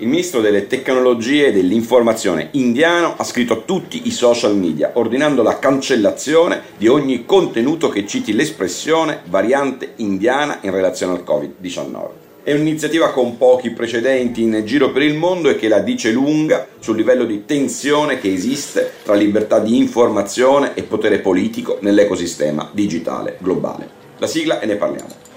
Il ministro delle tecnologie e dell'informazione indiano ha scritto a tutti i social media ordinando la cancellazione di ogni contenuto che citi l'espressione variante indiana in relazione al Covid-19. È un'iniziativa con pochi precedenti in giro per il mondo e che la dice lunga sul livello di tensione che esiste tra libertà di informazione e potere politico nell'ecosistema digitale globale. La sigla e ne parliamo.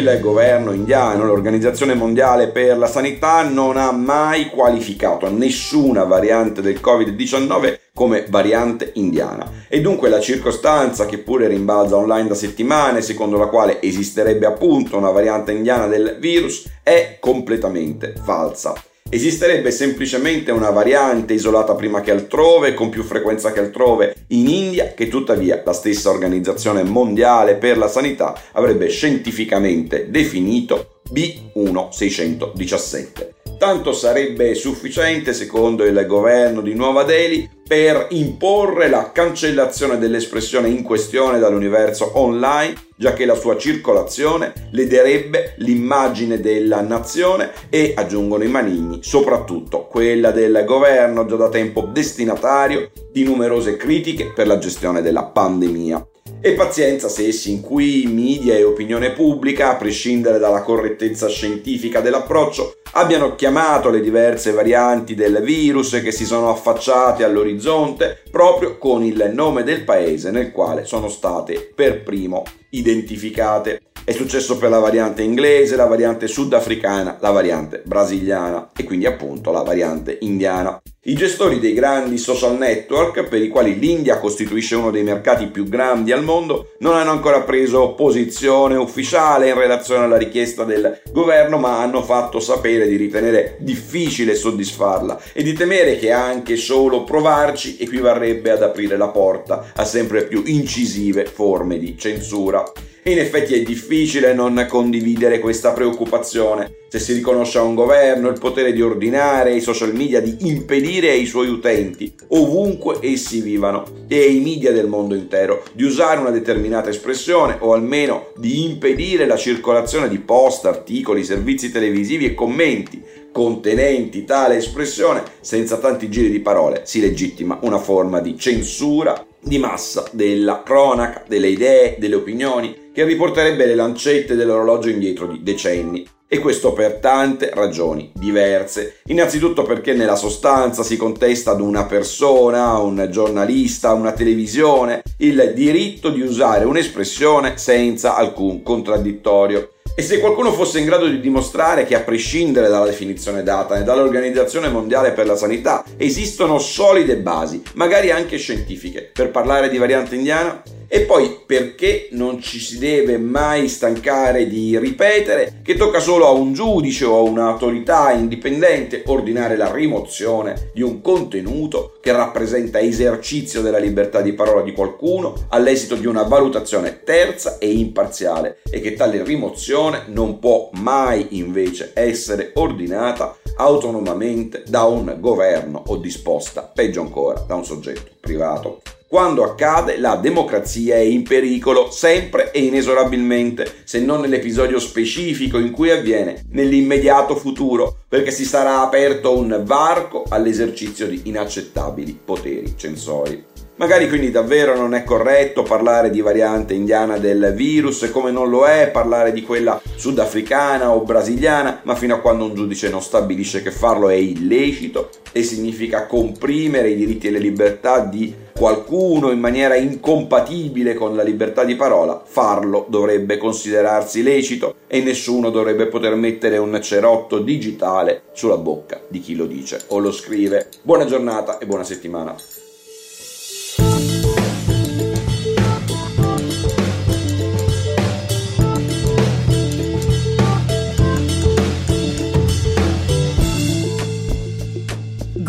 Il governo indiano, l'Organizzazione Mondiale per la Sanità non ha mai qualificato nessuna variante del Covid-19 come variante indiana e dunque la circostanza che pure rimbalza online da settimane secondo la quale esisterebbe appunto una variante indiana del virus è completamente falsa. Esisterebbe semplicemente una variante isolata prima che altrove, con più frequenza che altrove. In India, che tuttavia la stessa Organizzazione Mondiale per la Sanità avrebbe scientificamente definito B1617 tanto sarebbe sufficiente, secondo il governo di Nuova Delhi, per imporre la cancellazione dell'espressione in questione dall'universo online, già che la sua circolazione lederebbe l'immagine della nazione e, aggiungono i manigni, soprattutto quella del governo già da tempo destinatario di numerose critiche per la gestione della pandemia. E pazienza se essi in cui media e opinione pubblica, a prescindere dalla correttezza scientifica dell'approccio, abbiano chiamato le diverse varianti del virus che si sono affacciate all'orizzonte proprio con il nome del paese nel quale sono state per primo identificate. È successo per la variante inglese, la variante sudafricana, la variante brasiliana e quindi appunto la variante indiana. I gestori dei grandi social network, per i quali l'India costituisce uno dei mercati più grandi al mondo, non hanno ancora preso posizione ufficiale in relazione alla richiesta del governo, ma hanno fatto sapere di ritenere difficile soddisfarla e di temere che anche solo provarci equivarrebbe ad aprire la porta a sempre più incisive forme di censura. E in effetti è difficile non condividere questa preoccupazione. Se si riconosce a un governo il potere di ordinare ai social media di impedire ai suoi utenti, ovunque essi vivano, e ai media del mondo intero, di usare una determinata espressione o almeno di impedire la circolazione di post, articoli, servizi televisivi e commenti contenenti tale espressione, senza tanti giri di parole, si legittima una forma di censura di massa della cronaca, delle idee, delle opinioni, che riporterebbe le lancette dell'orologio indietro di decenni. E questo per tante ragioni diverse. Innanzitutto perché nella sostanza si contesta ad una persona, un giornalista, una televisione, il diritto di usare un'espressione senza alcun contraddittorio. E se qualcuno fosse in grado di dimostrare che a prescindere dalla definizione data e dall'Organizzazione Mondiale per la Sanità esistono solide basi, magari anche scientifiche, per parlare di variante indiana, e poi perché non ci si deve mai stancare di ripetere che tocca solo a un giudice o a un'autorità indipendente ordinare la rimozione di un contenuto che rappresenta esercizio della libertà di parola di qualcuno all'esito di una valutazione terza e imparziale e che tale rimozione non può mai invece essere ordinata autonomamente da un governo o disposta, peggio ancora, da un soggetto privato. Quando accade, la democrazia è in pericolo sempre e inesorabilmente, se non nell'episodio specifico in cui avviene, nell'immediato futuro, perché si sarà aperto un varco all'esercizio di inaccettabili poteri censori. Magari quindi davvero non è corretto parlare di variante indiana del virus, come non lo è parlare di quella sudafricana o brasiliana, ma fino a quando un giudice non stabilisce che farlo è illecito e significa comprimere i diritti e le libertà di qualcuno in maniera incompatibile con la libertà di parola, farlo dovrebbe considerarsi lecito e nessuno dovrebbe poter mettere un cerotto digitale sulla bocca di chi lo dice o lo scrive. Buona giornata e buona settimana.